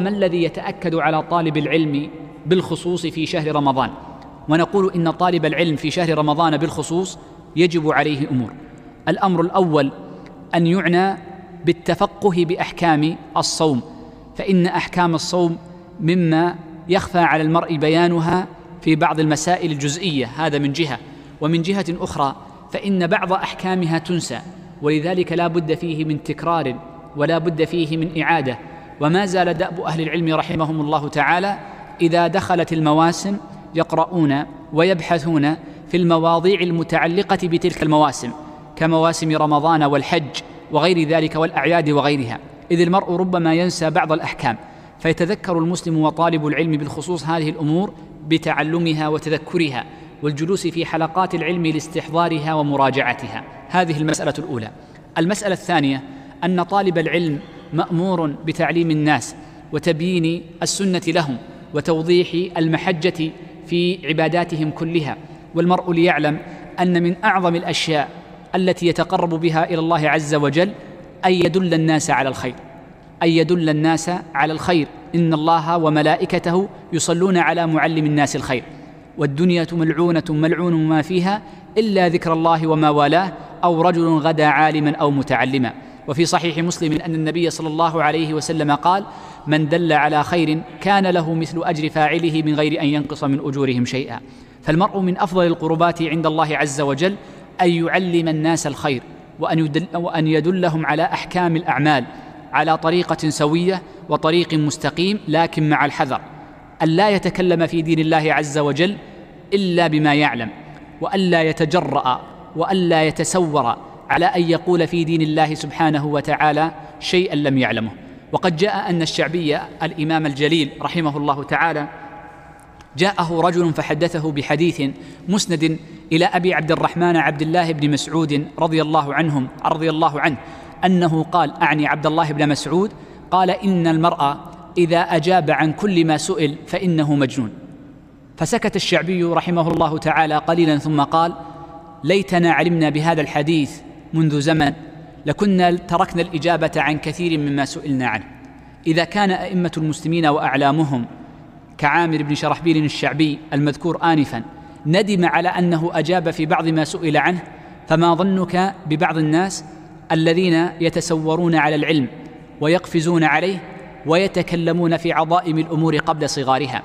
ما الذي يتأكد على طالب العلم بالخصوص في شهر رمضان؟ ونقول إن طالب العلم في شهر رمضان بالخصوص يجب عليه أمور. الأمر الأول أن يعنى بالتفقه بأحكام الصوم فإن أحكام الصوم مما يخفى على المرء بيانها في بعض المسائل الجزئية هذا من جهة. ومن جهة أخرى فإن بعض أحكامها تنسى ولذلك لا بد فيه من تكرار ولا بد فيه من إعادة. وما زال دأب أهل العلم رحمهم الله تعالى إذا دخلت المواسم يقرؤون ويبحثون في المواضيع المتعلقة بتلك المواسم كمواسم رمضان والحج وغير ذلك والأعياد وغيرها. إذ المرء ربما ينسى بعض الأحكام فيتذكر المسلم وطالب العلم بالخصوص هذه الأمور بتعلمها وتذكرها والجلوس في حلقات العلم لاستحضارها ومراجعتها. هذه المسألة الأولى. المسألة الثانية أن طالب العلم مأمور بتعليم الناس وتبيين السنة لهم وتوضيح المحجة في عباداتهم كلها. والمرء ليعلم أن من أعظم الأشياء التي يتقرب بها إلى الله عز وجل أن يدل الناس على الخير. أن يدل الناس على الخير. إن الله وملائكته يصلون على معلم الناس الخير. والدنيا ملعونة ملعون ما فيها إلا ذكر الله وما والاه أو رجل غدا عالما أو متعلما. وفي صحيح مسلم أن النبي صلى الله عليه وسلم قال من دل على خير كان له مثل أجر فاعله من غير أن ينقص من أجورهم شيئا. فالمرء من أفضل القربات عند الله عز وجل أن يعلم الناس الخير وأن, يدل وأن يدلهم على أحكام الأعمال على طريقة سوية وطريق مستقيم لكن مع الحذر. أن لا يتكلم في دين الله عز وجل إلا بما يعلم وألا يتجرأ وألا يتسور على أن يقول في دين الله سبحانه وتعالى شيئا لم يعلمه. وقد جاء أن الشعبي الإمام الجليل رحمه الله تعالى جاءه رجل فحدثه بحديث مسند إلى أبي عبد الرحمن عبد الله بن مسعود رضي الله عنهم رضي الله عنه أنه قال أعني عبد الله بن مسعود قال إن المرأة إذا أجاب عن كل ما سئل فإنه مجنون. فسكت الشعبي رحمه الله تعالى قليلا ثم قال ليتنا علمنا بهذا الحديث منذ زمن لكنا تركنا الإجابة عن كثير مما سئلنا عنه. إذا كان أئمة المسلمين وأعلامهم كعامر بن شرحبيل الشعبي المذكور آنفا ندم على أنه أجاب في بعض ما سئل عنه فما ظنك ببعض الناس الذين يتسورون على العلم ويقفزون عليه ويتكلمون في عظائم الأمور قبل صغارها؟